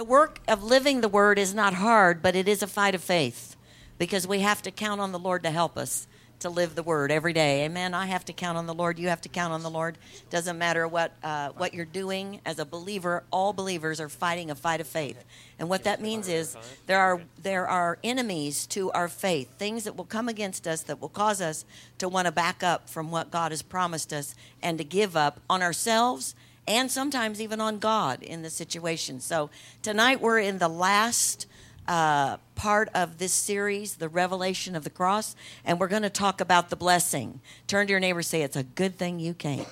The work of living the word is not hard, but it is a fight of faith because we have to count on the Lord to help us to live the word every day. Amen. I have to count on the Lord. You have to count on the Lord. Doesn't matter what uh, what you're doing as a believer. All believers are fighting a fight of faith, and what that means is there are there are enemies to our faith, things that will come against us that will cause us to want to back up from what God has promised us and to give up on ourselves and sometimes even on God in the situation. So tonight we're in the last uh, part of this series, the revelation of the cross, and we're going to talk about the blessing. Turn to your neighbor say, It's a good thing you came.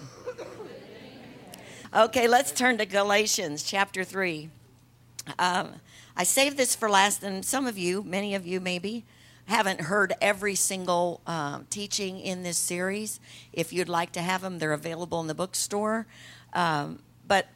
Okay, let's turn to Galatians chapter 3. Um, I saved this for last, and some of you, many of you maybe, haven't heard every single um, teaching in this series. If you'd like to have them, they're available in the bookstore. Um, but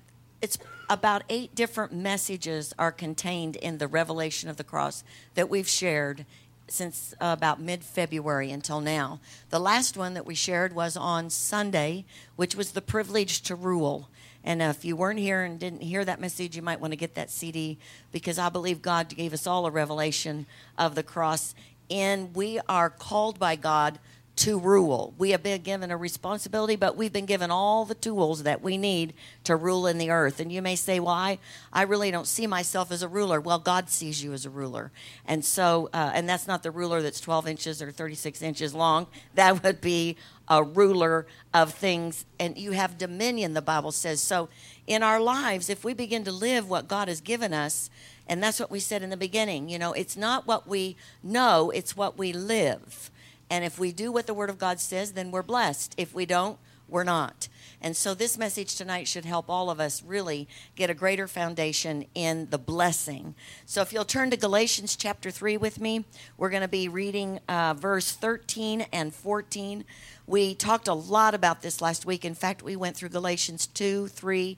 it's about eight different messages are contained in the revelation of the cross that we've shared since uh, about mid February until now. The last one that we shared was on Sunday, which was the privilege to rule. And if you weren't here and didn't hear that message, you might want to get that CD because I believe God gave us all a revelation of the cross. And we are called by God to rule. We have been given a responsibility, but we've been given all the tools that we need to rule in the earth. And you may say, well, I, I really don't see myself as a ruler. Well, God sees you as a ruler. And so, uh, and that's not the ruler that's 12 inches or 36 inches long. That would be a ruler of things. And you have dominion, the Bible says. So in our lives, if we begin to live what God has given us, and that's what we said in the beginning, you know, it's not what we know, it's what we live. And if we do what the Word of God says, then we're blessed. If we don't, we're not. And so this message tonight should help all of us really get a greater foundation in the blessing. So if you'll turn to Galatians chapter 3 with me, we're going to be reading uh, verse 13 and 14. We talked a lot about this last week. In fact, we went through Galatians 2, 3,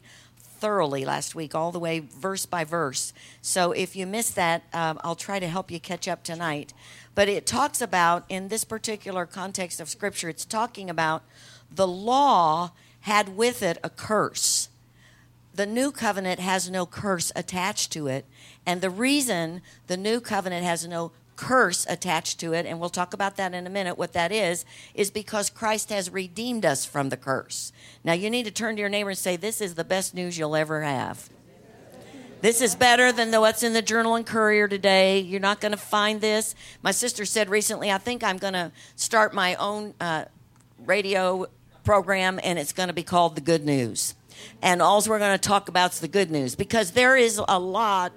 thoroughly last week, all the way verse by verse. So if you missed that, um, I'll try to help you catch up tonight. But it talks about, in this particular context of Scripture, it's talking about the law had with it a curse. The new covenant has no curse attached to it. And the reason the new covenant has no curse attached to it, and we'll talk about that in a minute, what that is, is because Christ has redeemed us from the curse. Now, you need to turn to your neighbor and say, This is the best news you'll ever have. This is better than the, what's in the Journal and Courier today. You're not going to find this. My sister said recently, I think I'm going to start my own uh, radio program, and it's going to be called The Good News. And all we're going to talk about is the good news because there is a lot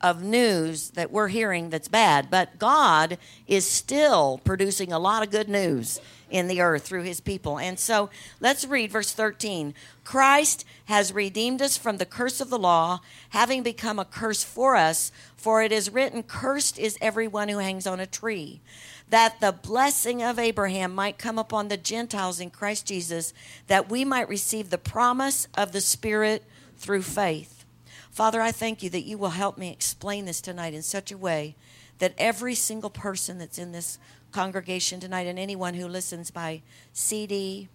of news that we're hearing that's bad, but God is still producing a lot of good news in the earth through his people. And so let's read verse 13. Christ has redeemed us from the curse of the law, having become a curse for us, for it is written, Cursed is everyone who hangs on a tree. That the blessing of Abraham might come upon the Gentiles in Christ Jesus, that we might receive the promise of the Spirit through faith. Father, I thank you that you will help me explain this tonight in such a way that every single person that's in this congregation tonight and anyone who listens by CD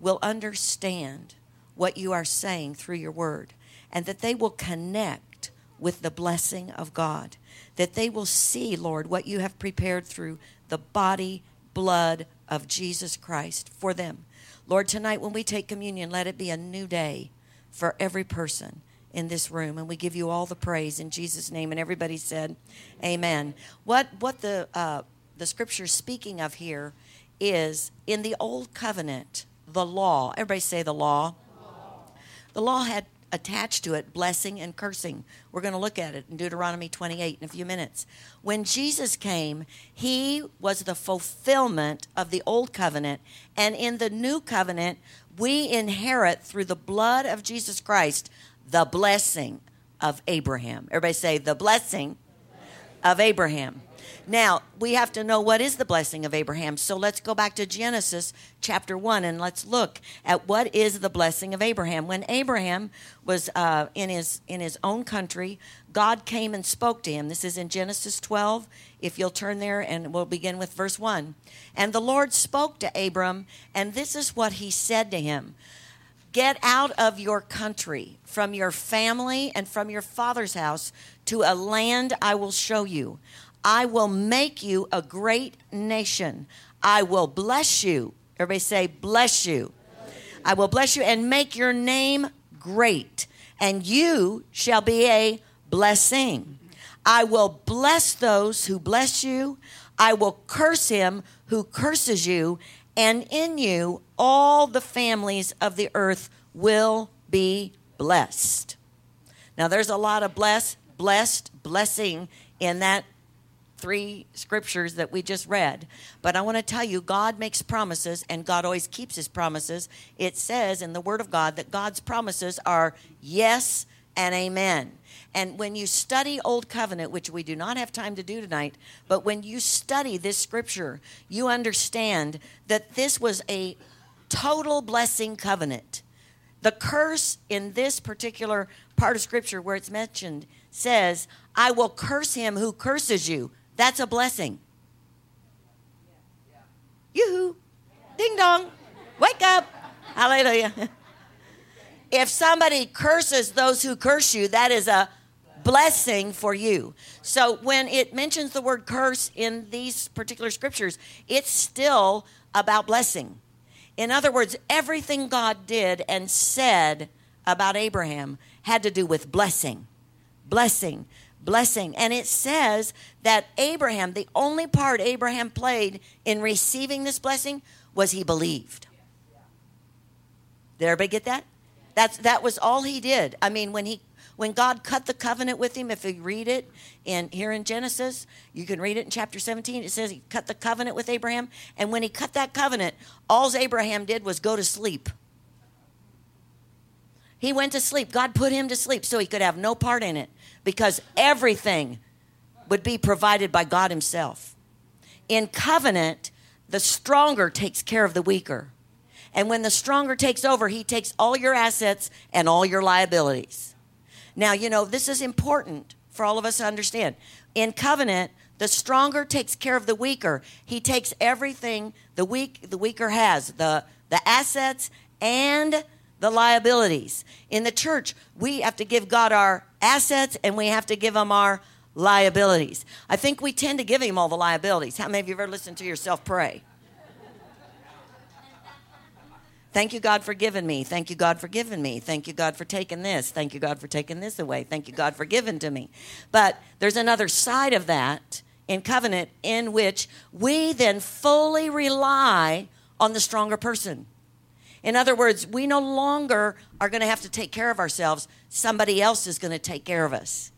will understand what you are saying through your word and that they will connect with the blessing of God. That they will see, Lord, what you have prepared through the body, blood of Jesus Christ for them. Lord, tonight when we take communion, let it be a new day for every person in this room. And we give you all the praise in Jesus' name. And everybody said, Amen. What, what the uh, the scripture speaking of here is in the old covenant, the law. Everybody say the law. The law had attached to it blessing and cursing. We're going to look at it in Deuteronomy 28 in a few minutes. When Jesus came, he was the fulfillment of the old covenant. And in the new covenant, we inherit through the blood of Jesus Christ the blessing of Abraham. Everybody say the blessing of Abraham. Now, we have to know what is the blessing of Abraham. So let's go back to Genesis chapter 1 and let's look at what is the blessing of Abraham. When Abraham was uh, in, his, in his own country, God came and spoke to him. This is in Genesis 12. If you'll turn there, and we'll begin with verse 1. And the Lord spoke to Abram, and this is what he said to him Get out of your country, from your family, and from your father's house to a land I will show you. I will make you a great nation. I will bless you. Everybody say, bless you. I will bless you and make your name great, and you shall be a blessing. I will bless those who bless you. I will curse him who curses you, and in you all the families of the earth will be blessed. Now, there's a lot of bless, blessed, blessing in that three scriptures that we just read. But I want to tell you, God makes promises and God always keeps his promises. It says in the Word of God that God's promises are yes and amen. And when you study Old Covenant, which we do not have time to do tonight, but when you study this scripture, you understand that this was a total blessing covenant. The curse in this particular part of scripture where it's mentioned says, I will curse him who curses you. That's a blessing. Yoo-hoo. Ding dong. Wake up. Hallelujah. If somebody curses those who curse you, that is a blessing for you. So when it mentions the word curse in these particular scriptures, it's still about blessing. In other words, everything God did and said about Abraham had to do with blessing. Blessing blessing. And it says that Abraham, the only part Abraham played in receiving this blessing was he believed. Did everybody get that? That's that was all he did. I mean, when he when God cut the covenant with him, if you read it in here in Genesis, you can read it in chapter 17. It says he cut the covenant with Abraham, and when he cut that covenant, all Abraham did was go to sleep. He went to sleep. God put him to sleep so he could have no part in it because everything would be provided by God Himself. In covenant, the stronger takes care of the weaker. And when the stronger takes over, he takes all your assets and all your liabilities. Now, you know, this is important for all of us to understand. In covenant, the stronger takes care of the weaker. He takes everything the weak the weaker has, the the assets and the liabilities. In the church, we have to give God our assets and we have to give him our liabilities. I think we tend to give him all the liabilities. How many of you have ever listened to yourself pray? Thank you, God, for giving me. Thank you, God, for giving me. Thank you, God, for taking this. Thank you, God, for taking this away. Thank you, God, for giving to me. But there's another side of that in covenant in which we then fully rely on the stronger person. In other words, we no longer are going to have to take care of ourselves. Somebody else is going to take care of us.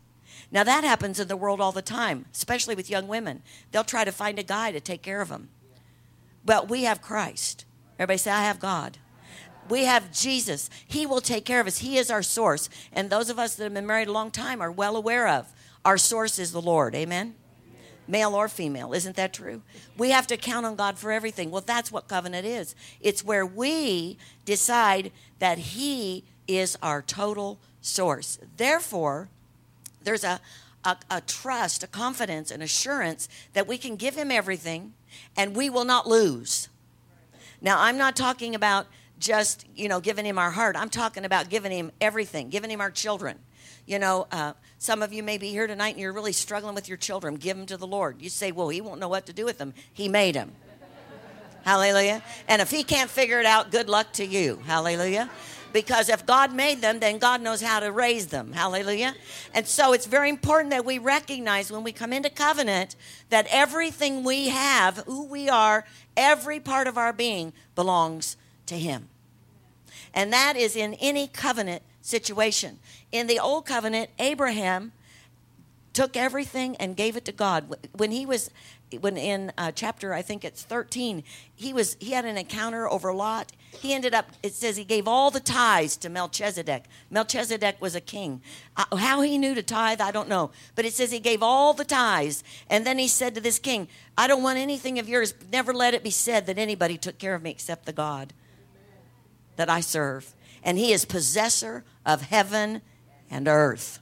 Now, that happens in the world all the time, especially with young women. They'll try to find a guy to take care of them. But we have Christ. Everybody say, I have God. We have Jesus. He will take care of us. He is our source. And those of us that have been married a long time are well aware of our source is the Lord. Amen male or female. Isn't that true? We have to count on God for everything. Well, that's what covenant is it's where we decide that He is our total source. Therefore, there's a, a, a trust, a confidence, an assurance that we can give Him everything and we will not lose. Now, I'm not talking about just, you know, giving Him our heart. I'm talking about giving Him everything, giving Him our children. You know, uh, some of you may be here tonight and you're really struggling with your children. Give them to the Lord. You say, well, He won't know what to do with them. He made them. Hallelujah. And if He can't figure it out, good luck to you. Hallelujah. Because if God made them, then God knows how to raise them. Hallelujah. And so it's very important that we recognize when we come into covenant that everything we have, who we are, every part of our being belongs to Him. And that is in any covenant situation. In the old covenant, Abraham took everything and gave it to God. When he was when in uh, chapter I think it's 13, he was he had an encounter over Lot. He ended up it says he gave all the tithes to Melchizedek. Melchizedek was a king. Uh, how he knew to tithe, I don't know, but it says he gave all the tithes and then he said to this king, "I don't want anything of yours. Never let it be said that anybody took care of me except the God that I serve." And he is possessor of heaven and earth.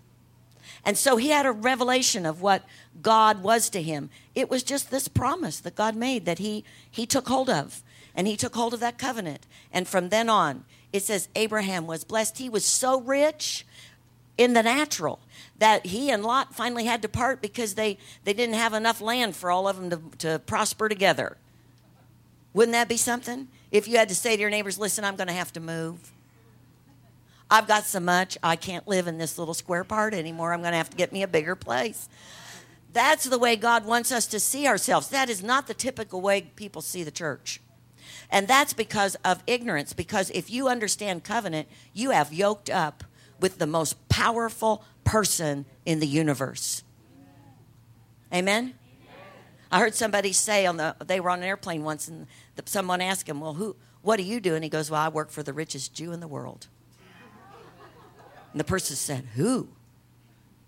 And so he had a revelation of what God was to him. It was just this promise that God made that he, he took hold of. And he took hold of that covenant. And from then on, it says Abraham was blessed. He was so rich in the natural that he and Lot finally had to part because they, they didn't have enough land for all of them to, to prosper together. Wouldn't that be something? If you had to say to your neighbors, listen, I'm going to have to move. I've got so much, I can't live in this little square part anymore. I'm going to have to get me a bigger place. That's the way God wants us to see ourselves. That is not the typical way people see the church. And that's because of ignorance. Because if you understand covenant, you have yoked up with the most powerful person in the universe. Amen? I heard somebody say on the they were on an airplane once, and someone asked him, "Well, who? What do you do?" And he goes, "Well, I work for the richest Jew in the world." And the person said, "Who?"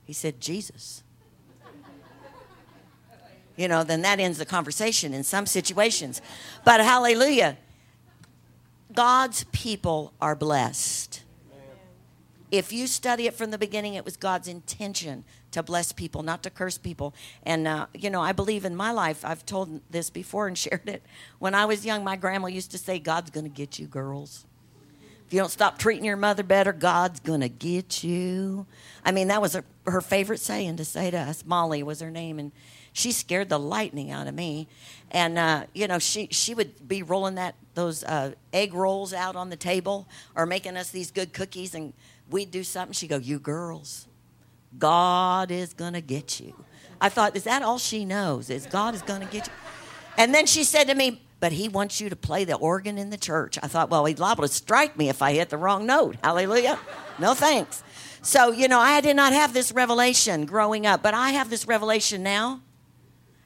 He said, "Jesus." You know, then that ends the conversation in some situations. But hallelujah, God's people are blessed. If you study it from the beginning, it was God's intention to bless people, not to curse people. And, uh, you know, I believe in my life, I've told this before and shared it. When I was young, my grandma used to say, God's going to get you, girls. If you don't stop treating your mother better, God's going to get you. I mean, that was her, her favorite saying to say to us. Molly was her name. And she scared the lightning out of me. And, uh, you know, she, she would be rolling that those uh, egg rolls out on the table or making us these good cookies. And we'd do something. She'd go, You girls God is going to get you. I thought, is that all she knows? Is God is going to get you? And then she said to me, but he wants you to play the organ in the church. I thought, well, he's liable to strike me if I hit the wrong note. Hallelujah. No thanks. So, you know, I did not have this revelation growing up, but I have this revelation now.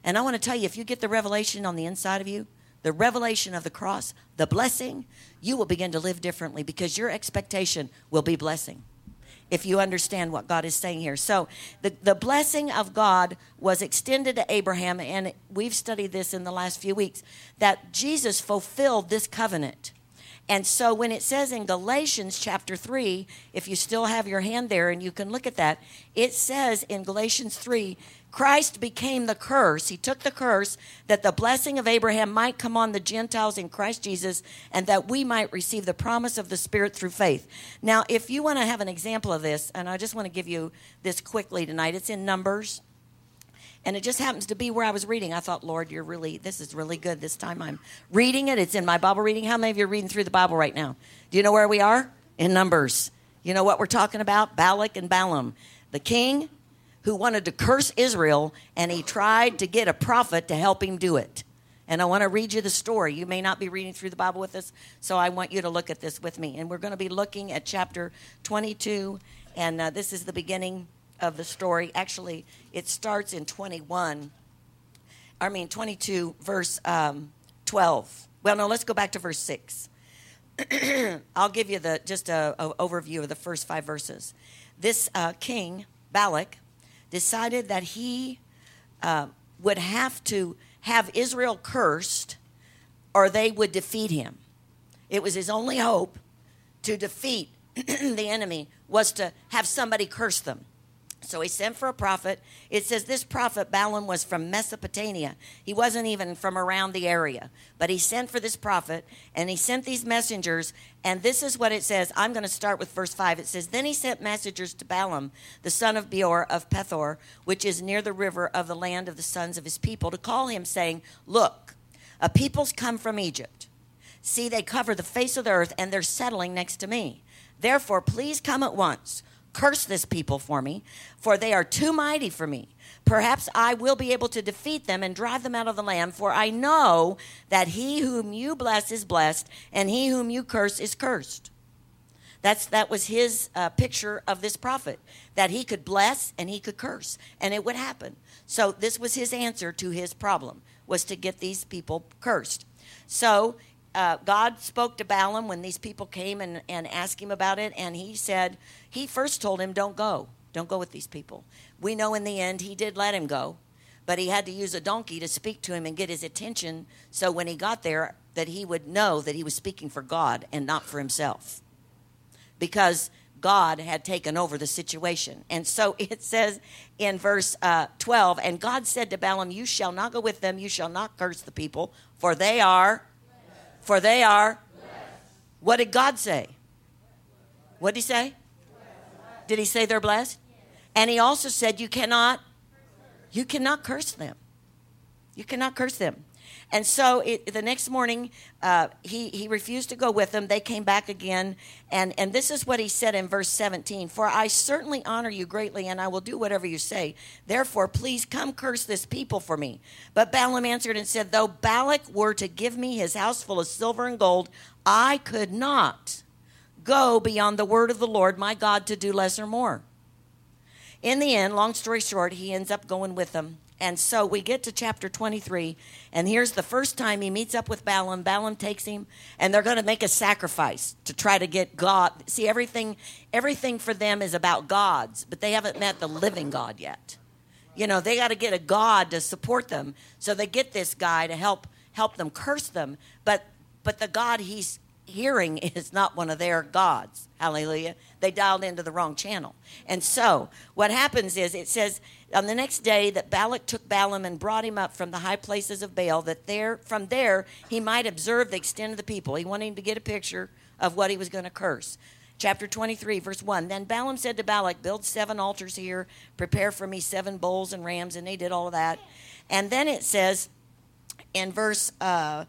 And I want to tell you if you get the revelation on the inside of you, the revelation of the cross, the blessing, you will begin to live differently because your expectation will be blessing if you understand what God is saying here. So, the, the blessing of God was extended to Abraham, and we've studied this in the last few weeks that Jesus fulfilled this covenant. And so, when it says in Galatians chapter 3, if you still have your hand there and you can look at that, it says in Galatians 3 Christ became the curse. He took the curse that the blessing of Abraham might come on the Gentiles in Christ Jesus and that we might receive the promise of the Spirit through faith. Now, if you want to have an example of this, and I just want to give you this quickly tonight, it's in Numbers. And it just happens to be where I was reading. I thought, Lord, you're really, this is really good. This time I'm reading it. It's in my Bible reading. How many of you are reading through the Bible right now? Do you know where we are? In Numbers. You know what we're talking about? Balak and Balaam. The king who wanted to curse Israel, and he tried to get a prophet to help him do it. And I want to read you the story. You may not be reading through the Bible with us, so I want you to look at this with me. And we're going to be looking at chapter 22, and uh, this is the beginning of the story. Actually, it starts in 21. I mean, 22, verse um, 12. Well, no, let's go back to verse 6. I'll give you the just a, a, overview of the first five verses. This uh, king Balak decided that he uh, would have to have Israel cursed or they would defeat him. It was his only hope to defeat the enemy was to have somebody curse them. So he sent for a prophet. It says this prophet, Balaam, was from Mesopotamia. He wasn't even from around the area. But he sent for this prophet, and he sent these messengers. And this is what it says. I'm going to start with verse 5. It says, Then he sent messengers to Balaam, the son of Beor of Pethor, which is near the river of the land of the sons of his people, to call him, saying, Look, a people's come from Egypt. See, they cover the face of the earth, and they're settling next to me. Therefore, please come at once Curse this people for me, for they are too mighty for me. Perhaps I will be able to defeat them and drive them out of the land, for I know that he whom you bless is blessed, and he whom you curse is cursed. That's, that was his uh, picture of this prophet, that he could bless and he could curse, and it would happen. So this was his answer to his problem, was to get these people cursed. So uh, God spoke to Balaam when these people came and, and asked him about it, and he said, he first told him, Don't go. Don't go with these people. We know in the end he did let him go, but he had to use a donkey to speak to him and get his attention so when he got there, that he would know that he was speaking for God and not for himself. Because God had taken over the situation. And so it says in verse uh, 12, and God said to Balaam, You shall not go with them, you shall not curse the people, for they are for they are. What did God say? What did he say? Did he say they're blessed? And he also said you cannot you cannot curse them. You cannot curse them. And so it, the next morning, uh, he, he refused to go with them. They came back again. And, and this is what he said in verse 17 For I certainly honor you greatly, and I will do whatever you say. Therefore, please come curse this people for me. But Balaam answered and said, Though Balak were to give me his house full of silver and gold, I could not go beyond the word of the Lord my God to do less or more. In the end, long story short, he ends up going with them. And so we get to chapter 23, and here's the first time he meets up with Balaam. Balaam takes him, and they're going to make a sacrifice to try to get God. See, everything, everything for them is about gods, but they haven't met the living God yet. You know, they got to get a God to support them. So they get this guy to help help them curse them, but but the God he's hearing is not one of their gods. Hallelujah. They dialed into the wrong channel. And so what happens is it says on the next day that Balak took Balaam and brought him up from the high places of Baal, that there from there he might observe the extent of the people. He wanted him to get a picture of what he was going to curse. Chapter 23, verse 1. Then Balaam said to Balak, Build seven altars here, prepare for me seven bulls and rams. And they did all of that. And then it says in verse uh,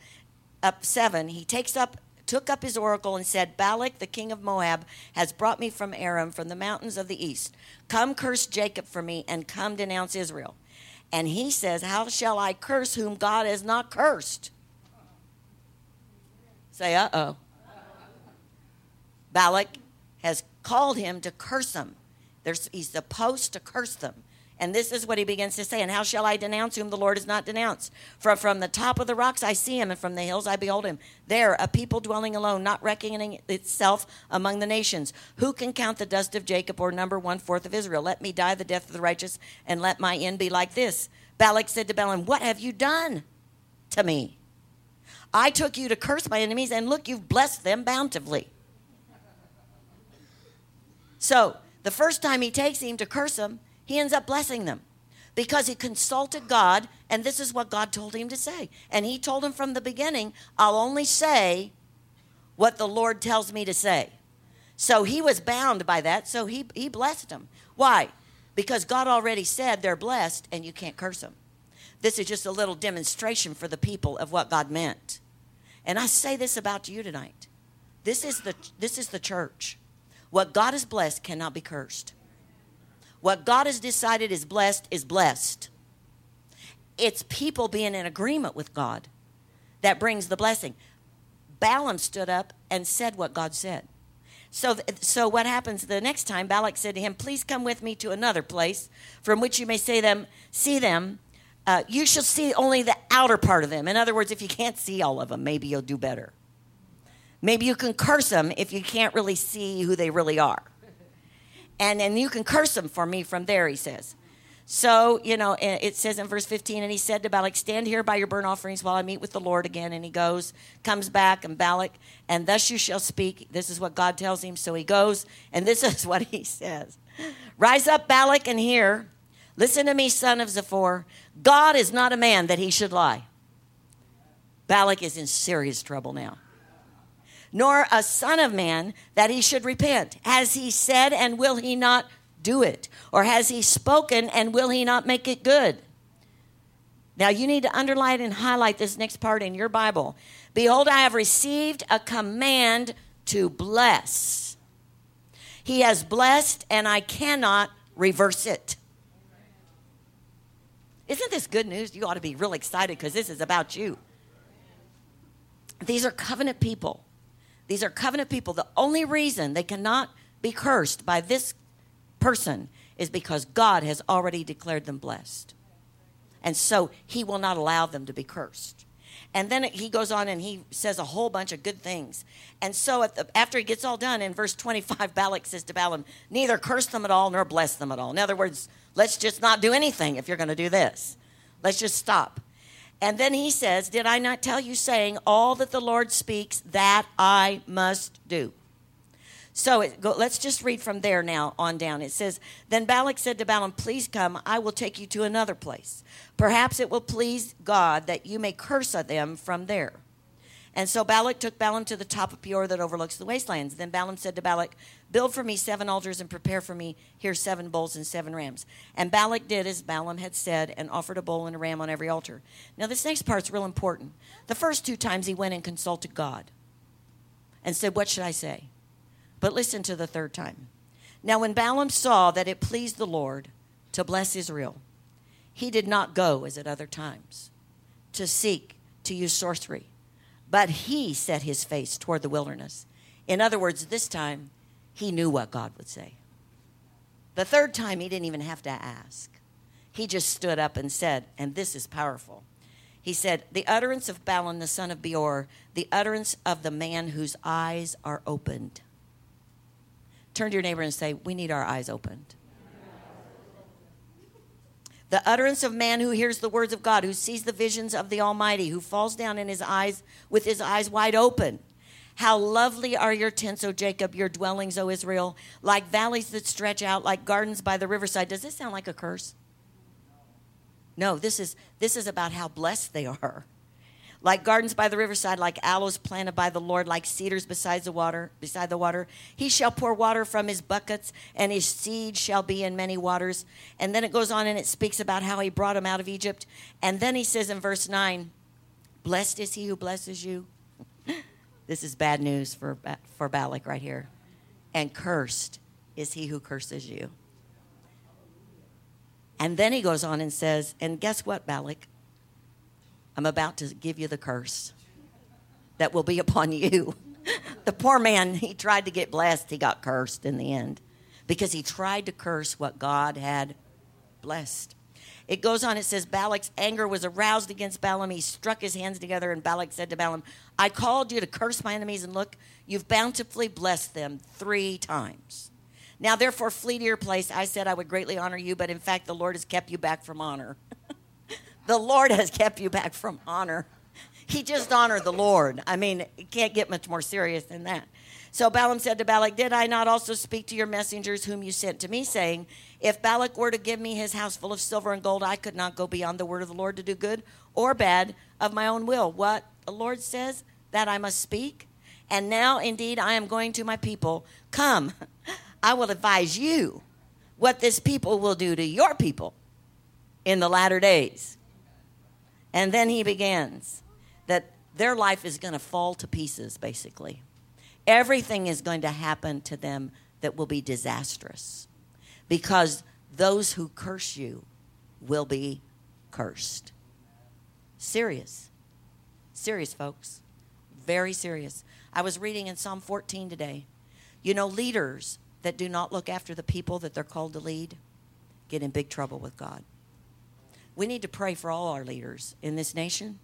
up 7, he takes up took up his oracle and said, Balak, the king of Moab, has brought me from Aram, from the mountains of the east. Come curse Jacob for me, and come denounce Israel. And he says, How shall I curse whom God has not cursed? Say, uh oh. Balak has called him to curse them. There's, he's supposed to curse them. And this is what he begins to say. And how shall I denounce whom the Lord has not denounced? For from the top of the rocks I see him, and from the hills I behold him. There, a people dwelling alone, not reckoning itself among the nations. Who can count the dust of Jacob or number one fourth of Israel? Let me die the death of the righteous, and let my end be like this. Balak said to Balaam, What have you done to me? I took you to curse my enemies, and look, you've blessed them bountifully. So, the first time he takes him to curse them, he ends up blessing them because he consulted God, and this is what God told him to say. And he told him from the beginning, I'll only say what the Lord tells me to say. So he was bound by that, so he, he blessed them. Why? Because God already said they're blessed and you can't curse them. This is just a little demonstration for the people of what God meant. And I say this about you tonight. This is the this is the church. What God has blessed cannot be cursed. What God has decided is blessed is blessed. It's people being in agreement with God that brings the blessing. Balaam stood up and said what God said. So, so what happens the next time? Balak said to him, "Please come with me to another place, from which you may say them, see them. Uh, you shall see only the outer part of them. In other words, if you can't see all of them, maybe you'll do better. Maybe you can curse them if you can't really see who they really are and and you can curse them for me from there he says. So you know it says in verse 15 and he said to balak stand here by your burnt offerings while i meet with the lord again and he goes comes back and balak and thus you shall speak this is what god tells him. So he goes and this is what he says. Rise up balak and hear. Listen to me son of zippor. God is not a man that he should lie. Balak is in serious trouble now nor a son of man that he should repent. Has he said, and will he not do it? Or has he spoken, and will he not make it good? Now you need to underline and highlight this next part in your Bible. Behold, I have received a command to bless. He has blessed, and I cannot reverse it. Isn't this good news? You ought to be real excited because this is about you. These are covenant people. These are covenant people. The only reason they cannot be cursed by this person is because God has already declared them blessed. And so he will not allow them to be cursed. And then he goes on and he says a whole bunch of good things. And so the, after he gets all done, in verse 25, Balak says to Balaam, Neither curse them at all nor bless them at all. In other words, let's just not do anything if you're going to do this. Let's just stop. And then he says, Did I not tell you, saying, All that the Lord speaks, that I must do? So it, go, let's just read from there now on down. It says, Then Balak said to Balaam, Please come, I will take you to another place. Perhaps it will please God that you may curse them from there. And so Balak took Balaam to the top of Peor that overlooks the wastelands. Then Balaam said to Balak, Build for me seven altars and prepare for me here seven bulls and seven rams. And Balak did as Balaam had said and offered a bull and a ram on every altar. Now, this next part's real important. The first two times he went and consulted God and said, What should I say? But listen to the third time. Now, when Balaam saw that it pleased the Lord to bless Israel, he did not go as at other times to seek to use sorcery but he set his face toward the wilderness. In other words, this time he knew what God would say. The third time he didn't even have to ask. He just stood up and said, and this is powerful. He said, The utterance of Balaam, the son of Beor, the utterance of the man whose eyes are opened. Turn to your neighbor and say, We need our eyes opened. The utterance of man who hears the words of God, who sees the visions of the Almighty, who falls down in his eyes with his eyes wide open. How lovely are your tents, O Jacob, your dwellings, O Israel, like valleys that stretch out, like gardens by the riverside. Does this sound like a curse? No, this is this is about how blessed they are like gardens by the riverside, like aloes planted by the Lord, like cedars beside the water, beside the water. He shall pour water from his buckets, and his seed shall be in many waters. And then it goes on and it speaks about how he brought him out of Egypt. And then he says in verse 9, Blessed is he who blesses you. this is bad news for, for Balak right here. And cursed is he who curses you. And then he goes on and says, And guess what, Balak? I'm about to give you the curse that will be upon you. the poor man, he tried to get blessed, he got cursed in the end because he tried to curse what God had blessed. It goes on, it says, Balak's anger was aroused against Balaam. He struck his hands together, and Balak said to Balaam, I called you to curse my enemies, and look, you've bountifully blessed them three times. Now, therefore, flee to your place. I said I would greatly honor you, but in fact, the Lord has kept you back from honor. The Lord has kept you back from honor. He just honored the Lord. I mean, it can't get much more serious than that. So Balaam said to Balak, Did I not also speak to your messengers whom you sent to me, saying, If Balak were to give me his house full of silver and gold, I could not go beyond the word of the Lord to do good or bad of my own will. What the Lord says, that I must speak. And now, indeed, I am going to my people. Come, I will advise you what this people will do to your people in the latter days. And then he begins that their life is going to fall to pieces, basically. Everything is going to happen to them that will be disastrous because those who curse you will be cursed. Serious. Serious, folks. Very serious. I was reading in Psalm 14 today. You know, leaders that do not look after the people that they're called to lead get in big trouble with God we need to pray for all our leaders in this nation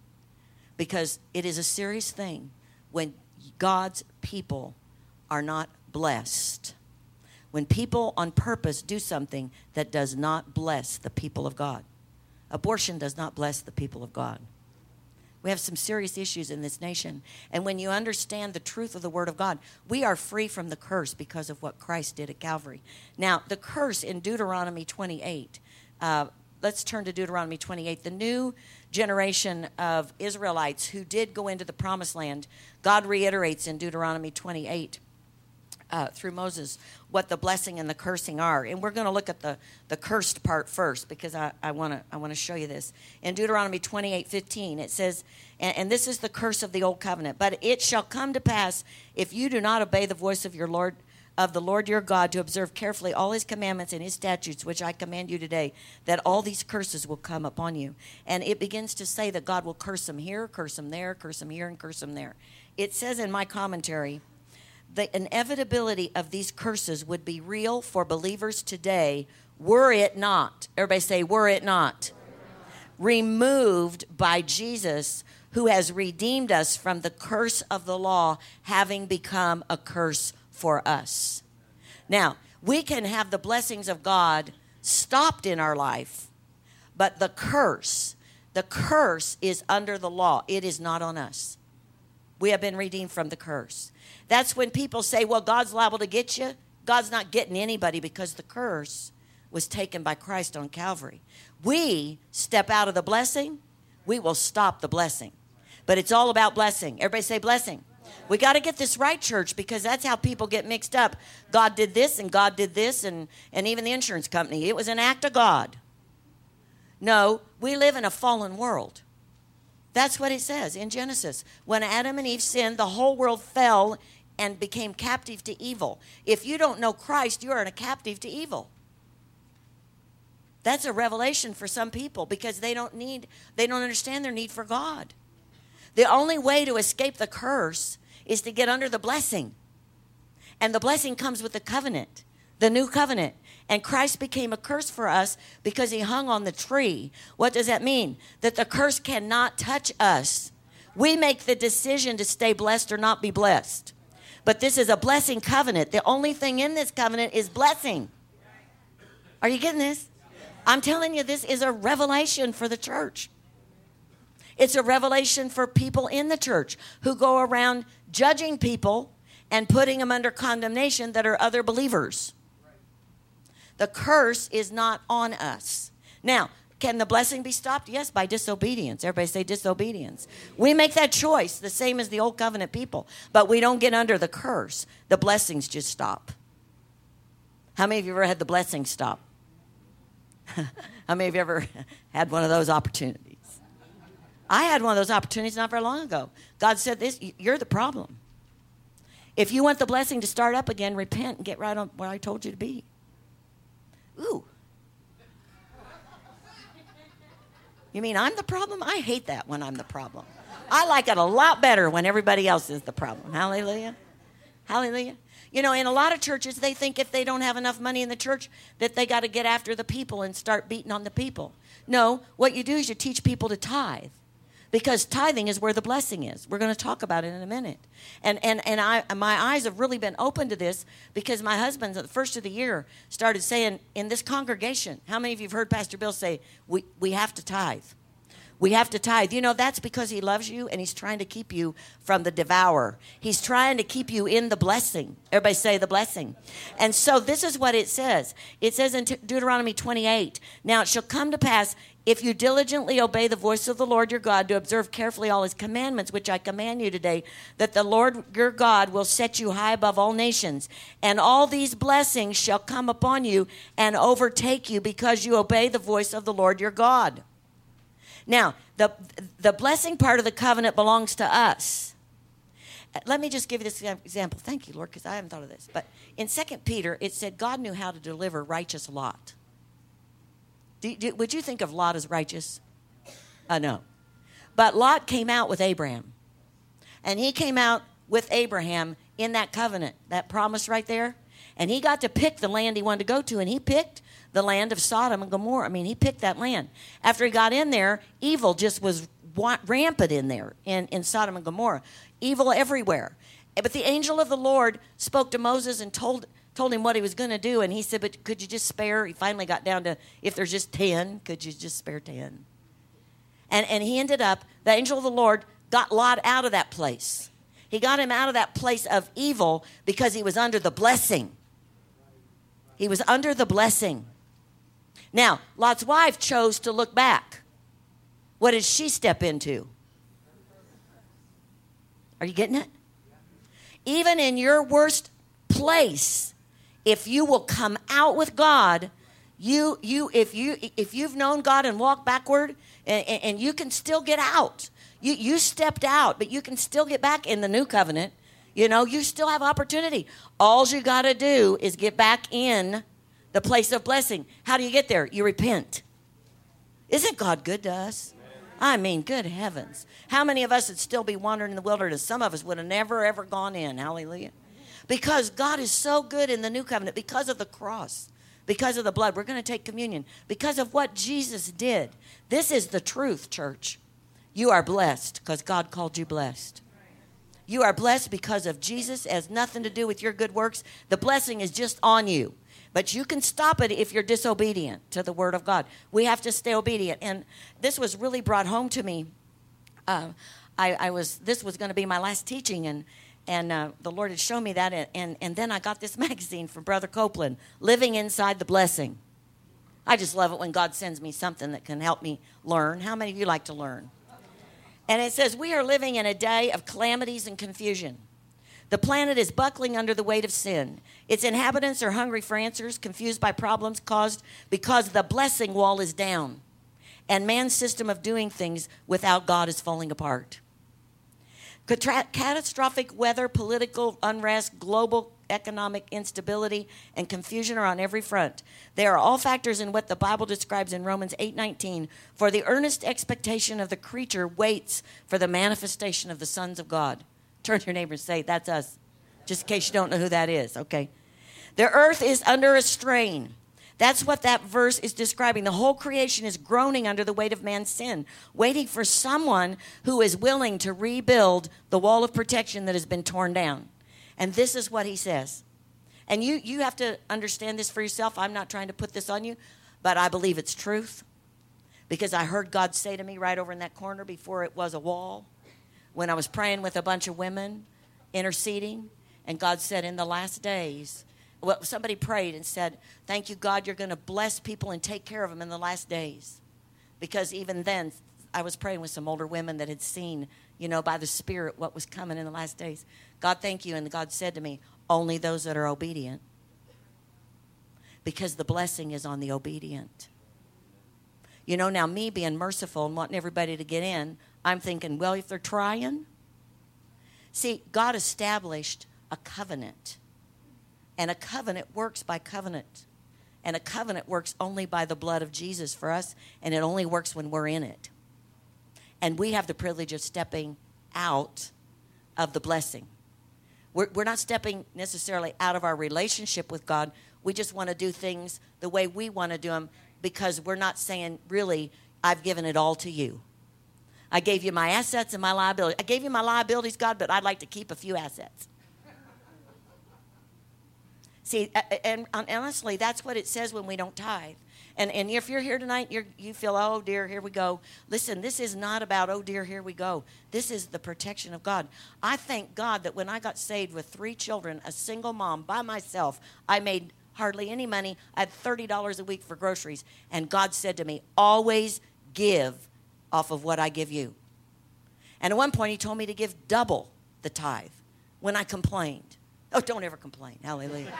because it is a serious thing when God's people are not blessed. When people on purpose do something that does not bless the people of God. Abortion does not bless the people of God. We have some serious issues in this nation. And when you understand the truth of the Word of God, we are free from the curse because of what Christ did at Calvary. Now, the curse in Deuteronomy 28, uh, let's turn to Deuteronomy 28. The new generation of Israelites who did go into the promised land, God reiterates in Deuteronomy 28 uh, through Moses what the blessing and the cursing are. And we're going to look at the, the cursed part first because I, I want to I wanna show you this. In Deuteronomy 28 15, it says, and, and this is the curse of the old covenant, but it shall come to pass if you do not obey the voice of your Lord of the Lord your God to observe carefully all his commandments and his statutes, which I command you today, that all these curses will come upon you. And it begins to say that God will curse them here, curse them there, curse them here, and curse them there. It says in my commentary, the inevitability of these curses would be real for believers today were it not, everybody say, were it not, removed by Jesus, who has redeemed us from the curse of the law, having become a curse for us. Now, we can have the blessings of God stopped in our life, but the curse, the curse is under the law. It is not on us. We have been redeemed from the curse. That's when people say, well, God's liable to get you. God's not getting anybody because the curse was taken by Christ on Calvary. We step out of the blessing, we will stop the blessing. but it's all about blessing. Everybody say blessing. We got to get this right, church, because that's how people get mixed up. God did this, and God did this, and, and even the insurance company. It was an act of God. No, we live in a fallen world. That's what it says in Genesis. When Adam and Eve sinned, the whole world fell and became captive to evil. If you don't know Christ, you are a captive to evil. That's a revelation for some people because they don't need they don't understand their need for God. The only way to escape the curse is to get under the blessing. And the blessing comes with the covenant, the new covenant. And Christ became a curse for us because he hung on the tree. What does that mean? That the curse cannot touch us. We make the decision to stay blessed or not be blessed. But this is a blessing covenant. The only thing in this covenant is blessing. Are you getting this? I'm telling you, this is a revelation for the church. It's a revelation for people in the church who go around judging people and putting them under condemnation that are other believers. The curse is not on us. Now, can the blessing be stopped? Yes, by disobedience. Everybody say disobedience. We make that choice, the same as the old covenant people, but we don't get under the curse. The blessings just stop. How many of you ever had the blessing stop? How many of you ever had one of those opportunities? I had one of those opportunities not very long ago. God said, "This, you're the problem. If you want the blessing to start up again, repent and get right on where I told you to be." Ooh. You mean I'm the problem? I hate that when I'm the problem. I like it a lot better when everybody else is the problem. Hallelujah. Hallelujah. You know, in a lot of churches, they think if they don't have enough money in the church, that they got to get after the people and start beating on the people. No, what you do is you teach people to tithe because tithing is where the blessing is. We're going to talk about it in a minute. And and and I my eyes have really been open to this because my husband at the first of the year started saying in this congregation, how many of you have heard Pastor Bill say we we have to tithe? We have to tithe. You know, that's because He loves you and He's trying to keep you from the devourer. He's trying to keep you in the blessing. Everybody say the blessing. And so this is what it says it says in Deuteronomy 28 Now it shall come to pass if you diligently obey the voice of the Lord your God to observe carefully all his commandments, which I command you today, that the Lord your God will set you high above all nations, and all these blessings shall come upon you and overtake you because you obey the voice of the Lord your God. Now, the, the blessing part of the covenant belongs to us. Let me just give you this example. Thank you, Lord, because I haven't thought of this. But in 2 Peter, it said God knew how to deliver righteous Lot. Do, do, would you think of Lot as righteous? Uh, no. But Lot came out with Abraham. And he came out with Abraham in that covenant, that promise right there. And he got to pick the land he wanted to go to, and he picked the land of Sodom and Gomorrah. I mean, he picked that land. After he got in there, evil just was rampant in there, in, in Sodom and Gomorrah. Evil everywhere. But the angel of the Lord spoke to Moses and told, told him what he was going to do. And he said, But could you just spare? He finally got down to, if there's just 10, could you just spare 10? And, and he ended up, the angel of the Lord got Lot out of that place. He got him out of that place of evil because he was under the blessing. He was under the blessing. Now, Lot's wife chose to look back. What did she step into? Are you getting it? Even in your worst place, if you will come out with God, you you if you if you've known God and walked backward and, and you can still get out. You you stepped out, but you can still get back in the new covenant. You know, you still have opportunity. All you got to do is get back in the place of blessing. How do you get there? You repent. Isn't God good to us? I mean, good heavens. How many of us would still be wandering in the wilderness? Some of us would have never, ever gone in. Hallelujah. Because God is so good in the new covenant, because of the cross, because of the blood. We're going to take communion. Because of what Jesus did. This is the truth, church. You are blessed because God called you blessed. You are blessed because of Jesus. It has nothing to do with your good works. The blessing is just on you. But you can stop it if you're disobedient to the word of God. We have to stay obedient. And this was really brought home to me. Uh, I, I, was this was going to be my last teaching, and and uh, the Lord had shown me that, and, and and then I got this magazine from Brother Copeland, "Living Inside the Blessing." I just love it when God sends me something that can help me learn. How many of you like to learn? And it says, We are living in a day of calamities and confusion. The planet is buckling under the weight of sin. Its inhabitants are hungry for answers, confused by problems caused because the blessing wall is down and man's system of doing things without God is falling apart. Catastrophic weather, political unrest, global economic instability, and confusion are on every front. They are all factors in what the Bible describes in Romans 8:19, for the earnest expectation of the creature waits for the manifestation of the sons of God. Turn to your neighbor and say, That's us. Just in case you don't know who that is, okay? The earth is under a strain. That's what that verse is describing. The whole creation is groaning under the weight of man's sin, waiting for someone who is willing to rebuild the wall of protection that has been torn down. And this is what he says. And you, you have to understand this for yourself. I'm not trying to put this on you, but I believe it's truth because I heard God say to me right over in that corner before it was a wall when I was praying with a bunch of women interceding. And God said, In the last days, well, somebody prayed and said, Thank you, God, you're going to bless people and take care of them in the last days. Because even then, I was praying with some older women that had seen, you know, by the Spirit what was coming in the last days. God, thank you. And God said to me, Only those that are obedient. Because the blessing is on the obedient. You know, now me being merciful and wanting everybody to get in, I'm thinking, well, if they're trying. See, God established a covenant and a covenant works by covenant. And a covenant works only by the blood of Jesus for us, and it only works when we're in it. And we have the privilege of stepping out of the blessing. We're, we're not stepping necessarily out of our relationship with God. We just want to do things the way we want to do them because we're not saying, really, I've given it all to you. I gave you my assets and my liabilities. I gave you my liabilities, God, but I'd like to keep a few assets. See, and, honestly, that's what it says when we don't tithe. And, and if you're here tonight, you you feel, oh dear, here we go. Listen, this is not about, oh dear, here we go. This is the protection of God. I thank God that when I got saved with three children, a single mom by myself, I made hardly any money. I had $30 a week for groceries. And God said to me, always give off of what I give you. And at one point, He told me to give double the tithe when I complained. Oh, don't ever complain. Hallelujah.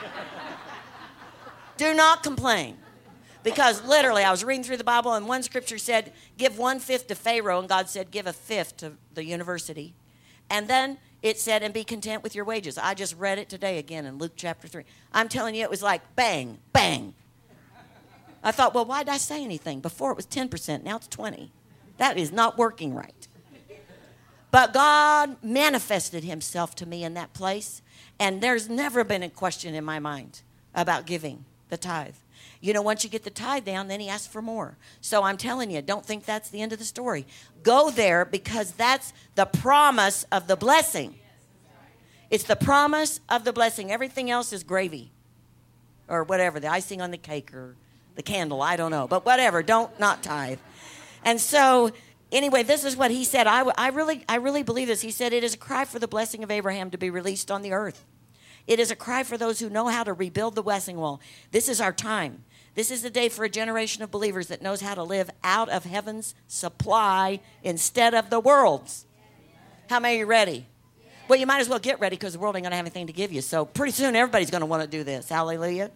Do not complain. Because literally, I was reading through the Bible, and one scripture said, Give one fifth to Pharaoh, and God said, Give a fifth to the university. And then it said, And be content with your wages. I just read it today again in Luke chapter 3. I'm telling you, it was like bang, bang. I thought, Well, why did I say anything? Before it was 10%, now it's 20 That is not working right. But God manifested himself to me in that place. And there's never been a question in my mind about giving the tithe. You know, once you get the tithe down, then he asks for more. So I'm telling you, don't think that's the end of the story. Go there because that's the promise of the blessing. It's the promise of the blessing. Everything else is gravy or whatever, the icing on the cake or the candle, I don't know. But whatever, don't not tithe. And so anyway, this is what he said. I, I, really, I really believe this. He said, It is a cry for the blessing of Abraham to be released on the earth. It is a cry for those who know how to rebuild the blessing wall. This is our time. This is the day for a generation of believers that knows how to live out of heaven's supply instead of the world's. How many are you ready? Well, you might as well get ready because the world ain't going to have anything to give you. So pretty soon everybody's going to want to do this. Hallelujah.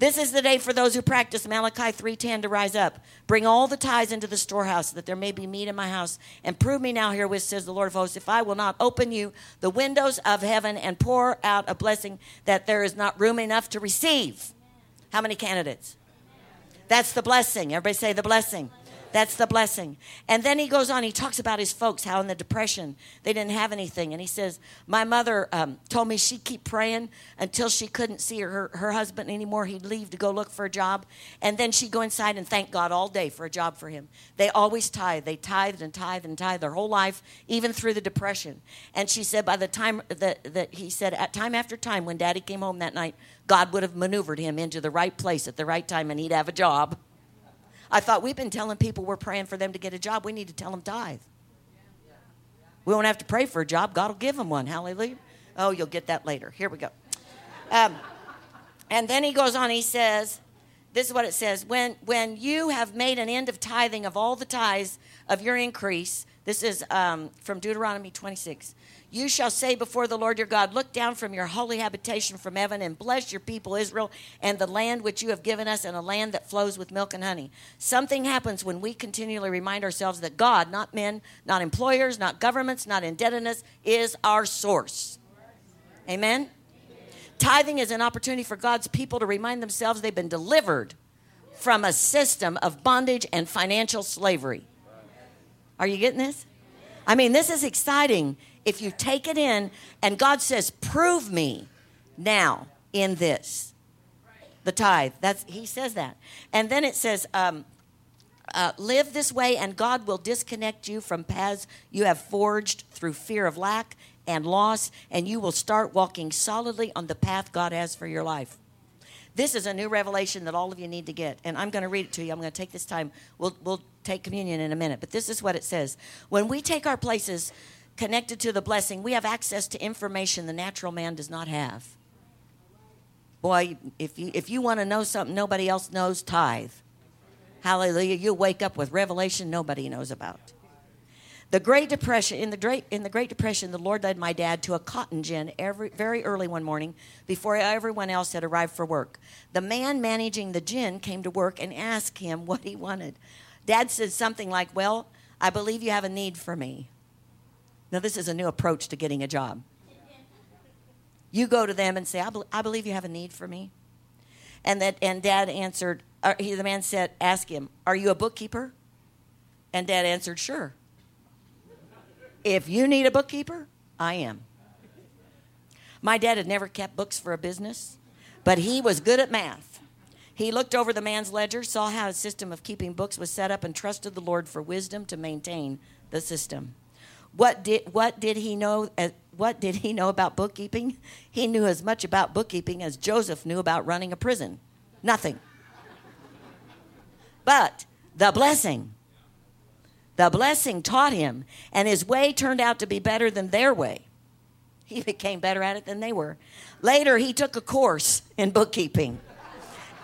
This is the day for those who practice Malachi 3:10 to rise up. Bring all the tithes into the storehouse that there may be meat in my house and prove me now herewith says the Lord of hosts if I will not open you the windows of heaven and pour out a blessing that there is not room enough to receive. How many candidates? That's the blessing. Everybody say the blessing. That's the blessing. And then he goes on, he talks about his folks, how in the Depression they didn't have anything. And he says, My mother um, told me she'd keep praying until she couldn't see her, her husband anymore. He'd leave to go look for a job. And then she'd go inside and thank God all day for a job for him. They always tithe. They tithed and tithed and tithed their whole life, even through the Depression. And she said, by the time that, that he said, at time after time, when daddy came home that night, God would have maneuvered him into the right place at the right time and he'd have a job. I thought we've been telling people we're praying for them to get a job. We need to tell them tithe. We won't have to pray for a job. God will give them one. Hallelujah. Oh, you'll get that later. Here we go. Um, and then he goes on, he says, this is what it says when, when you have made an end of tithing of all the tithes of your increase, This is um, from Deuteronomy 26. You shall say before the Lord your God, Look down from your holy habitation from heaven and bless your people Israel and the land which you have given us, and a land that flows with milk and honey. Something happens when we continually remind ourselves that God, not men, not employers, not governments, not indebtedness, is our source. Amen? Tithing is an opportunity for God's people to remind themselves they've been delivered from a system of bondage and financial slavery. Are you getting this? I mean, this is exciting if you take it in and God says, Prove me now in this. The tithe. That's he says that. And then it says, um, uh, live this way, and God will disconnect you from paths you have forged through fear of lack and loss, and you will start walking solidly on the path God has for your life. This is a new revelation that all of you need to get, and I'm going to read it to you. I'm going to take this time. We'll, we'll take communion in a minute, but this is what it says. When we take our places connected to the blessing, we have access to information the natural man does not have. Boy, if you, if you want to know something nobody else knows, tithe. Hallelujah. You'll wake up with revelation nobody knows about. The Great Depression, in the Great, in the Great Depression, the Lord led my dad to a cotton gin every, very early one morning before everyone else had arrived for work. The man managing the gin came to work and asked him what he wanted. Dad said something like, Well, I believe you have a need for me. Now, this is a new approach to getting a job. You go to them and say, I, be- I believe you have a need for me. And, that, and dad answered, uh, he, the man said, Ask him, Are you a bookkeeper? And dad answered, Sure. If you need a bookkeeper, I am. My dad had never kept books for a business, but he was good at math. He looked over the man's ledger, saw how his system of keeping books was set up, and trusted the Lord for wisdom to maintain the system. What did, what did he know? Uh, what did he know about bookkeeping? He knew as much about bookkeeping as Joseph knew about running a prison. Nothing. But the blessing the blessing taught him, and his way turned out to be better than their way. He became better at it than they were. Later, he took a course in bookkeeping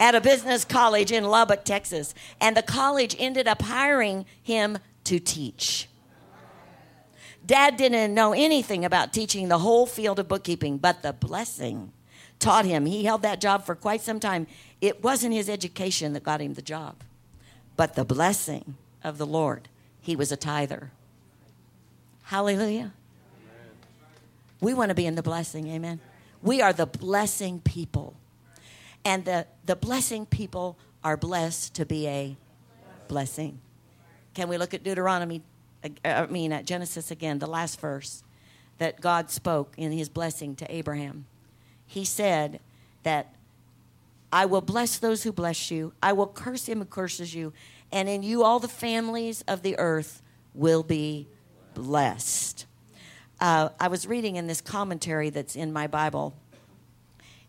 at a business college in Lubbock, Texas, and the college ended up hiring him to teach. Dad didn't know anything about teaching the whole field of bookkeeping, but the blessing taught him. He held that job for quite some time. It wasn't his education that got him the job, but the blessing of the Lord he was a tither. Hallelujah. We want to be in the blessing, amen. We are the blessing people. And the, the blessing people are blessed to be a blessing. Can we look at Deuteronomy, I mean, at Genesis again, the last verse that God spoke in his blessing to Abraham? He said that I will bless those who bless you, I will curse him who curses you, and in you all the families of the earth will be blessed. Uh, I was reading in this commentary that's in my Bible.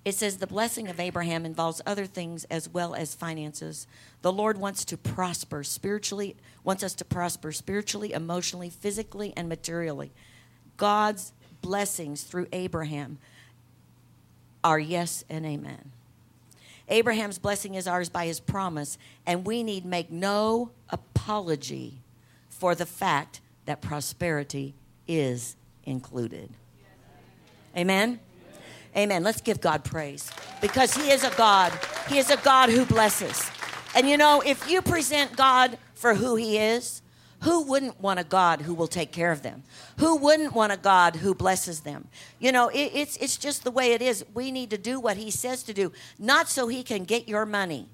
It says the blessing of Abraham involves other things as well as finances. The Lord wants to prosper spiritually, wants us to prosper spiritually, emotionally, physically, and materially. God's blessings through Abraham are yes and amen. Abraham's blessing is ours by his promise, and we need make no apology for the fact that prosperity is included. Amen. Amen. Let's give God praise because He is a God. He is a God who blesses. And you know, if you present God for who He is, who wouldn't want a God who will take care of them? Who wouldn't want a God who blesses them? You know, it, it's, it's just the way it is. We need to do what He says to do, not so He can get your money,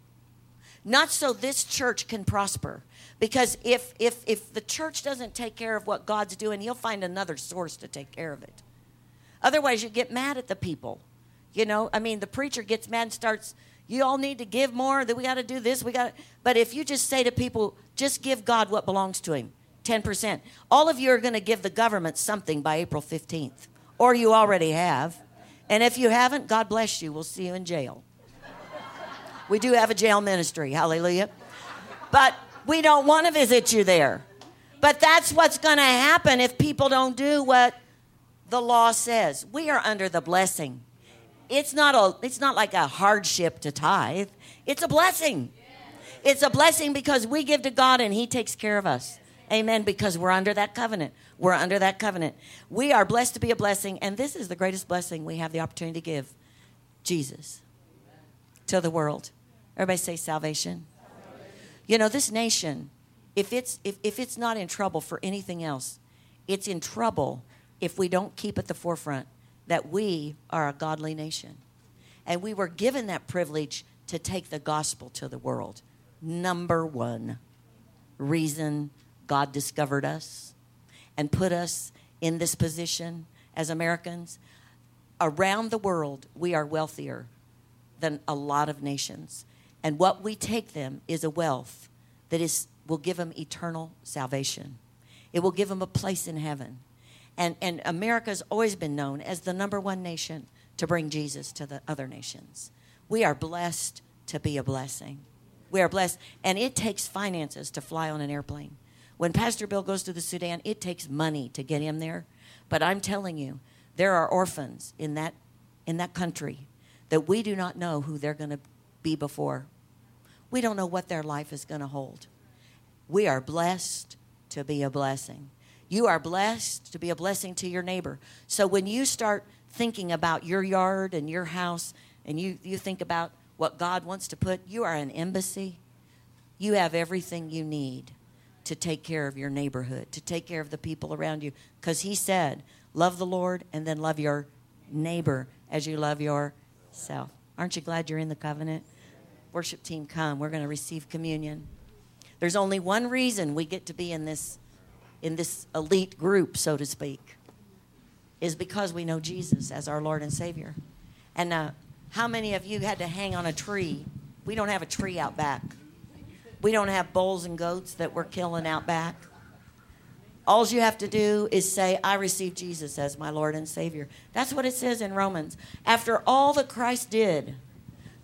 not so this church can prosper. Because if, if, if the church doesn't take care of what God's doing, He'll find another source to take care of it. Otherwise, you get mad at the people. You know, I mean, the preacher gets mad and starts you all need to give more that we got to do this we got but if you just say to people just give God what belongs to Him 10%. All of you are going to give the government something by April 15th, or you already have. And if you haven't, God bless you. We'll see you in jail. We do have a jail ministry, hallelujah. But we don't want to visit you there. But that's what's going to happen if people don't do what the law says. We are under the blessing. It's not a it's not like a hardship to tithe. It's a blessing. It's a blessing because we give to God and He takes care of us. Amen. Because we're under that covenant. We're under that covenant. We are blessed to be a blessing, and this is the greatest blessing we have the opportunity to give Jesus to the world. Everybody say salvation. You know, this nation, if it's if, if it's not in trouble for anything else, it's in trouble if we don't keep at the forefront that we are a godly nation. And we were given that privilege to take the gospel to the world. Number one reason God discovered us and put us in this position as Americans. Around the world, we are wealthier than a lot of nations. And what we take them is a wealth that is, will give them eternal salvation. It will give them a place in heaven. And, and America's always been known as the number one nation to bring Jesus to the other nations. We are blessed to be a blessing. We are blessed. And it takes finances to fly on an airplane. When Pastor Bill goes to the Sudan, it takes money to get him there. But I'm telling you, there are orphans in that, in that country that we do not know who they're going to be before. We don't know what their life is going to hold. We are blessed to be a blessing. You are blessed to be a blessing to your neighbor. So when you start thinking about your yard and your house, and you, you think about what God wants to put, you are an embassy. You have everything you need to take care of your neighborhood, to take care of the people around you. Because He said, love the Lord and then love your neighbor as you love yourself. Aren't you glad you're in the covenant? Worship team, come. We're going to receive communion. There's only one reason we get to be in this in this elite group, so to speak, is because we know Jesus as our Lord and Savior. And uh, how many of you had to hang on a tree? We don't have a tree out back. We don't have bulls and goats that we're killing out back. All you have to do is say, I receive Jesus as my Lord and Savior. That's what it says in Romans. After all that Christ did,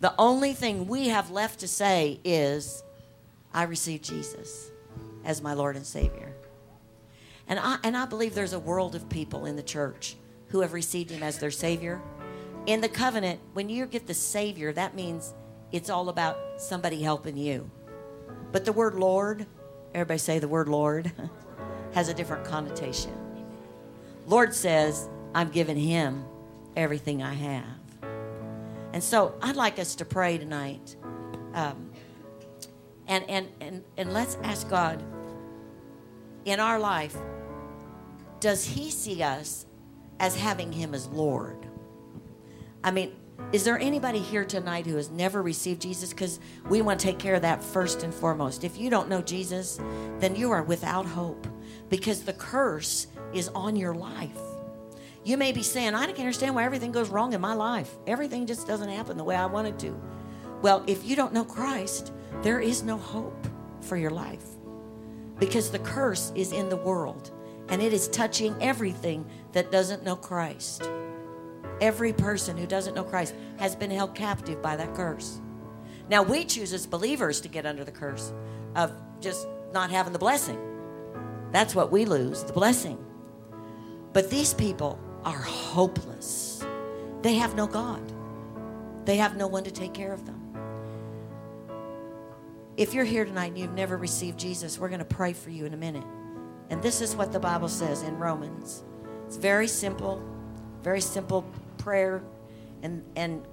the only thing we have left to say is, I receive Jesus as my Lord and Savior. And I, and I believe there's a world of people in the church who have received Him as their Savior. In the covenant, when you get the Savior, that means it's all about somebody helping you. But the word Lord, everybody say the word Lord, has a different connotation. Lord says, I'm giving Him everything I have. And so I'd like us to pray tonight. Um, and, and, and, and let's ask God in our life, does He see us as having Him as Lord? I mean, is there anybody here tonight who has never received Jesus? Because we want to take care of that first and foremost. If you don't know Jesus, then you are without hope because the curse is on your life. You may be saying, I can't understand why everything goes wrong in my life. Everything just doesn't happen the way I want it to. Well, if you don't know Christ, there is no hope for your life because the curse is in the world and it is touching everything that doesn't know Christ. Every person who doesn't know Christ has been held captive by that curse. Now, we choose as believers to get under the curse of just not having the blessing. That's what we lose the blessing. But these people are hopeless. They have no God, they have no one to take care of them. If you're here tonight and you've never received Jesus, we're going to pray for you in a minute. And this is what the Bible says in Romans. It's very simple, very simple prayer, and and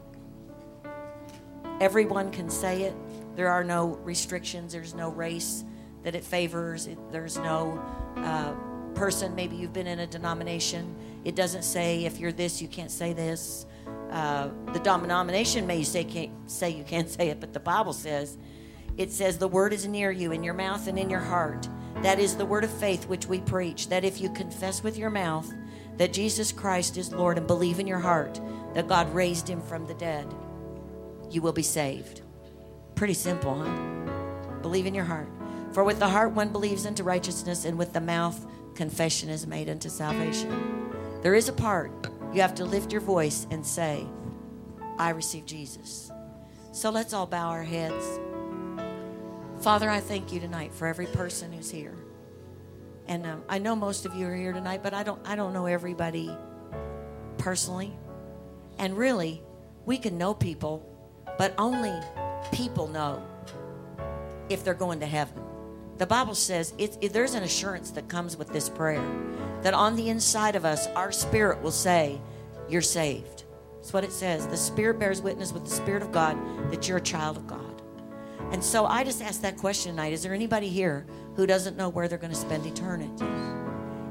everyone can say it. There are no restrictions. There's no race that it favors. It, there's no uh, person. Maybe you've been in a denomination. It doesn't say if you're this, you can't say this. Uh, the denomination may say can't say you can't say it, but the Bible says it says, The word is near you in your mouth and in your heart. That is the word of faith which we preach. That if you confess with your mouth that Jesus Christ is Lord and believe in your heart that God raised him from the dead, you will be saved. Pretty simple, huh? Believe in your heart. For with the heart one believes unto righteousness, and with the mouth confession is made unto salvation. There is a part you have to lift your voice and say, I receive Jesus. So let's all bow our heads. Father, I thank you tonight for every person who's here. And um, I know most of you are here tonight, but I don't, I don't know everybody personally. And really, we can know people, but only people know if they're going to heaven. the Bible says it, it, there's an assurance that comes with this prayer that on the inside of us, our spirit will say, You're saved. That's what it says. The Spirit bears witness with the Spirit of God that you're a child of God. And so I just asked that question tonight Is there anybody here who doesn't know where they're going to spend eternity?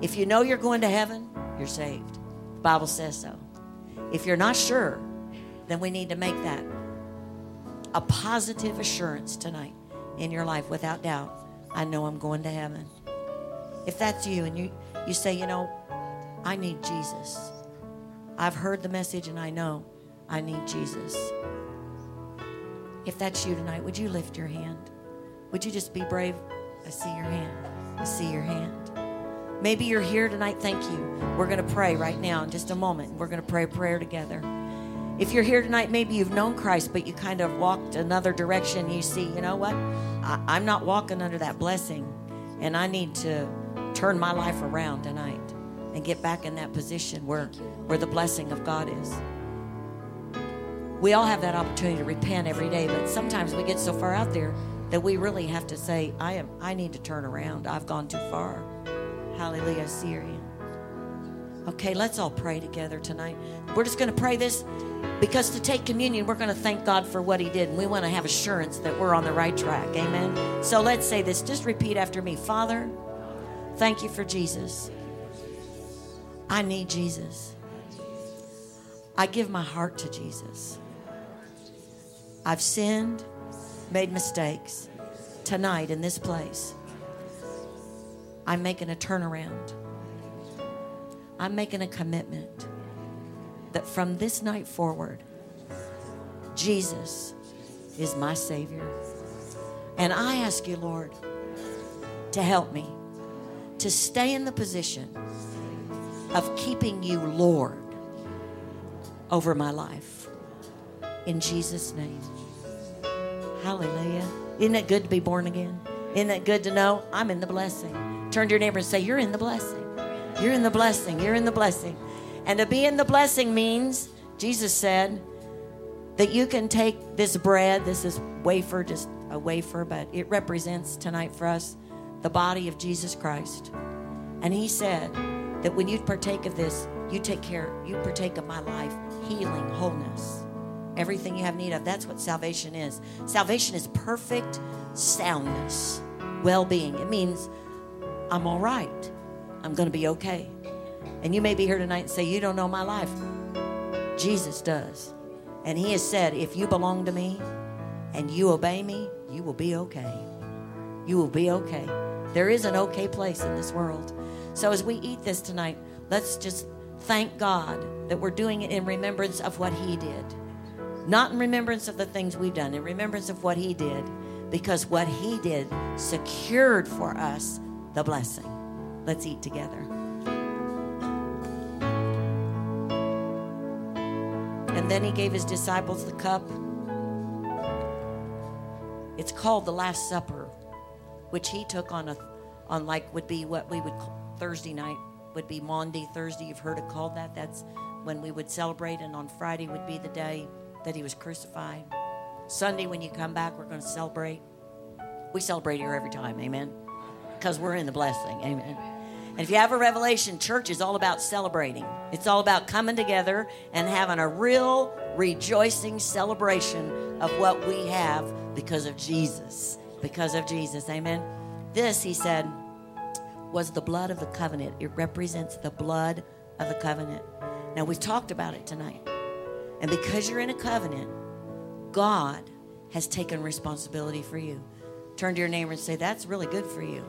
If you know you're going to heaven, you're saved. The Bible says so. If you're not sure, then we need to make that a positive assurance tonight in your life without doubt. I know I'm going to heaven. If that's you and you, you say, you know, I need Jesus. I've heard the message and I know I need Jesus. If that's you tonight, would you lift your hand? Would you just be brave? I see your hand. I see your hand. Maybe you're here tonight. Thank you. We're going to pray right now in just a moment. We're going to pray a prayer together. If you're here tonight, maybe you've known Christ, but you kind of walked another direction. You see, you know what? I, am not walking under that blessing, and I need to turn my life around tonight and get back in that position where, where the blessing of God is. We all have that opportunity to repent every day, but sometimes we get so far out there that we really have to say, I am I need to turn around. I've gone too far. Hallelujah, Syria. Okay, let's all pray together tonight. We're just going to pray this because to take communion, we're going to thank God for what He did, and we want to have assurance that we're on the right track. Amen. So let's say this. Just repeat after me Father, thank you for Jesus. I need Jesus. I give my heart to Jesus. I've sinned, made mistakes. Tonight in this place, I'm making a turnaround. I'm making a commitment that from this night forward, Jesus is my Savior. And I ask you, Lord, to help me to stay in the position of keeping you Lord over my life. In Jesus' name. Hallelujah. Isn't it good to be born again? Isn't it good to know I'm in the blessing? Turn to your neighbor and say, You're in the blessing. You're in the blessing. You're in the blessing. And to be in the blessing means, Jesus said, that you can take this bread, this is wafer, just a wafer, but it represents tonight for us the body of Jesus Christ. And he said that when you partake of this, you take care, you partake of my life, healing, wholeness, everything you have need of. That's what salvation is. Salvation is perfect soundness, well being. It means I'm all right, I'm going to be okay. And you may be here tonight and say, You don't know my life. Jesus does. And He has said, If you belong to me and you obey me, you will be okay. You will be okay. There is an okay place in this world. So as we eat this tonight, let's just thank God that we're doing it in remembrance of what He did. Not in remembrance of the things we've done, in remembrance of what He did, because what He did secured for us the blessing. Let's eat together. And then he gave his disciples the cup. It's called the Last Supper, which he took on a on like would be what we would Thursday night would be Maundy Thursday. You've heard it called that. That's when we would celebrate, and on Friday would be the day that he was crucified. Sunday, when you come back, we're going to celebrate. We celebrate here every time, amen? Because we're in the blessing, amen. And if you have a revelation, church is all about celebrating. It's all about coming together and having a real rejoicing celebration of what we have because of Jesus. Because of Jesus. Amen. This, he said, was the blood of the covenant. It represents the blood of the covenant. Now, we've talked about it tonight. And because you're in a covenant, God has taken responsibility for you. Turn to your neighbor and say, That's really good for you.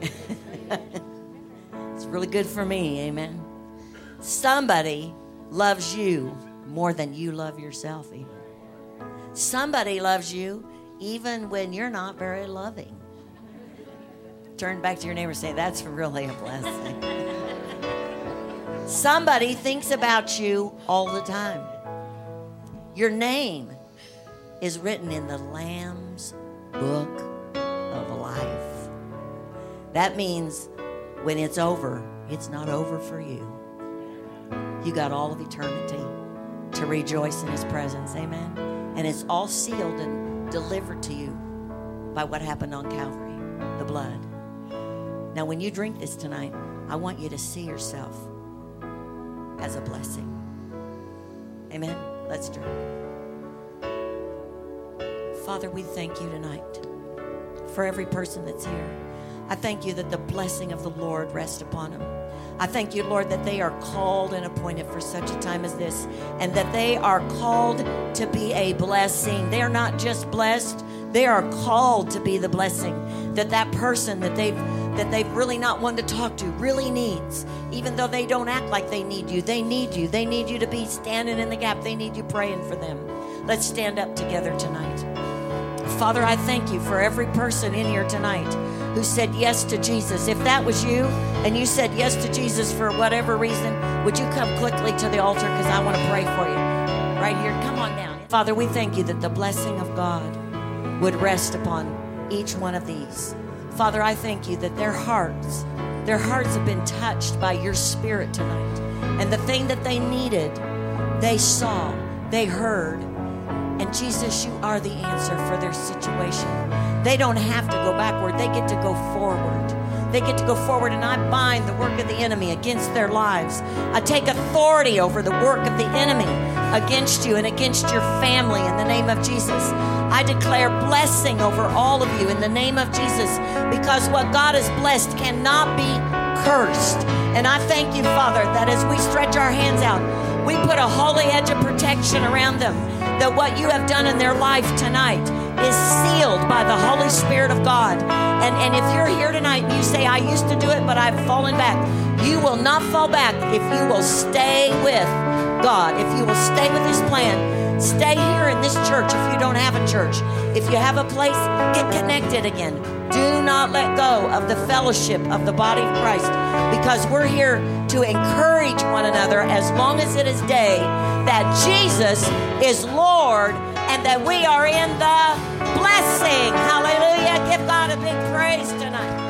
It's really good for me. Amen. Somebody loves you more than you love yourself. Even. Somebody loves you even when you're not very loving. Turn back to your neighbor and say, That's really a blessing. Somebody thinks about you all the time. Your name is written in the Lamb's book of life. That means when it's over, it's not over for you. You got all of eternity to rejoice in His presence. Amen. And it's all sealed and delivered to you by what happened on Calvary. the blood. Now, when you drink this tonight, I want you to see yourself as a blessing. Amen. Let's drink. Father, we thank you tonight for every person that's here. I thank you that the blessing of the Lord rests upon them. I thank you, Lord, that they are called and appointed for such a time as this, and that they are called to be a blessing. They are not just blessed, they are called to be the blessing that that person that they've that they've really not wanted to talk to really needs. Even though they don't act like they need you they need you. They need you to be standing in the gap. They need you praying for them. Let's stand up together tonight. Father i thank you for every person in here tonight who said yes to jesus. If that was you and you said yes to jesus for whatever reason would you come quickly to the altar? Because i want to pray for you. Right here. Come on down. Father we thank you that the blessing of god would rest upon each one of these. Father, I thank you that their hearts, their hearts have been touched by your spirit tonight. And the thing that they needed, they saw, they heard. And Jesus, you are the answer for their situation. They don't have to go backward, they get to go forward. They get to go forward, and I bind the work of the enemy against their lives. I take authority over the work of the enemy against you and against your family in the name of Jesus. I declare blessing over all of you in the name of Jesus because what God has blessed cannot be cursed. And I thank you, Father, that as we stretch our hands out, we put a holy edge of protection around them, that what you have done in their life tonight is sealed by the Holy Spirit of God. And, and if you're here tonight and you say, I used to do it, but I've fallen back, you will not fall back if you will stay with God, if you will stay with His plan. Stay here in this church if you don't have a church. If you have a place, get connected again. Do not let go of the fellowship of the body of Christ because we're here to encourage one another as long as it is day that Jesus is Lord and that we are in the blessing. Hallelujah. Give God a big praise tonight.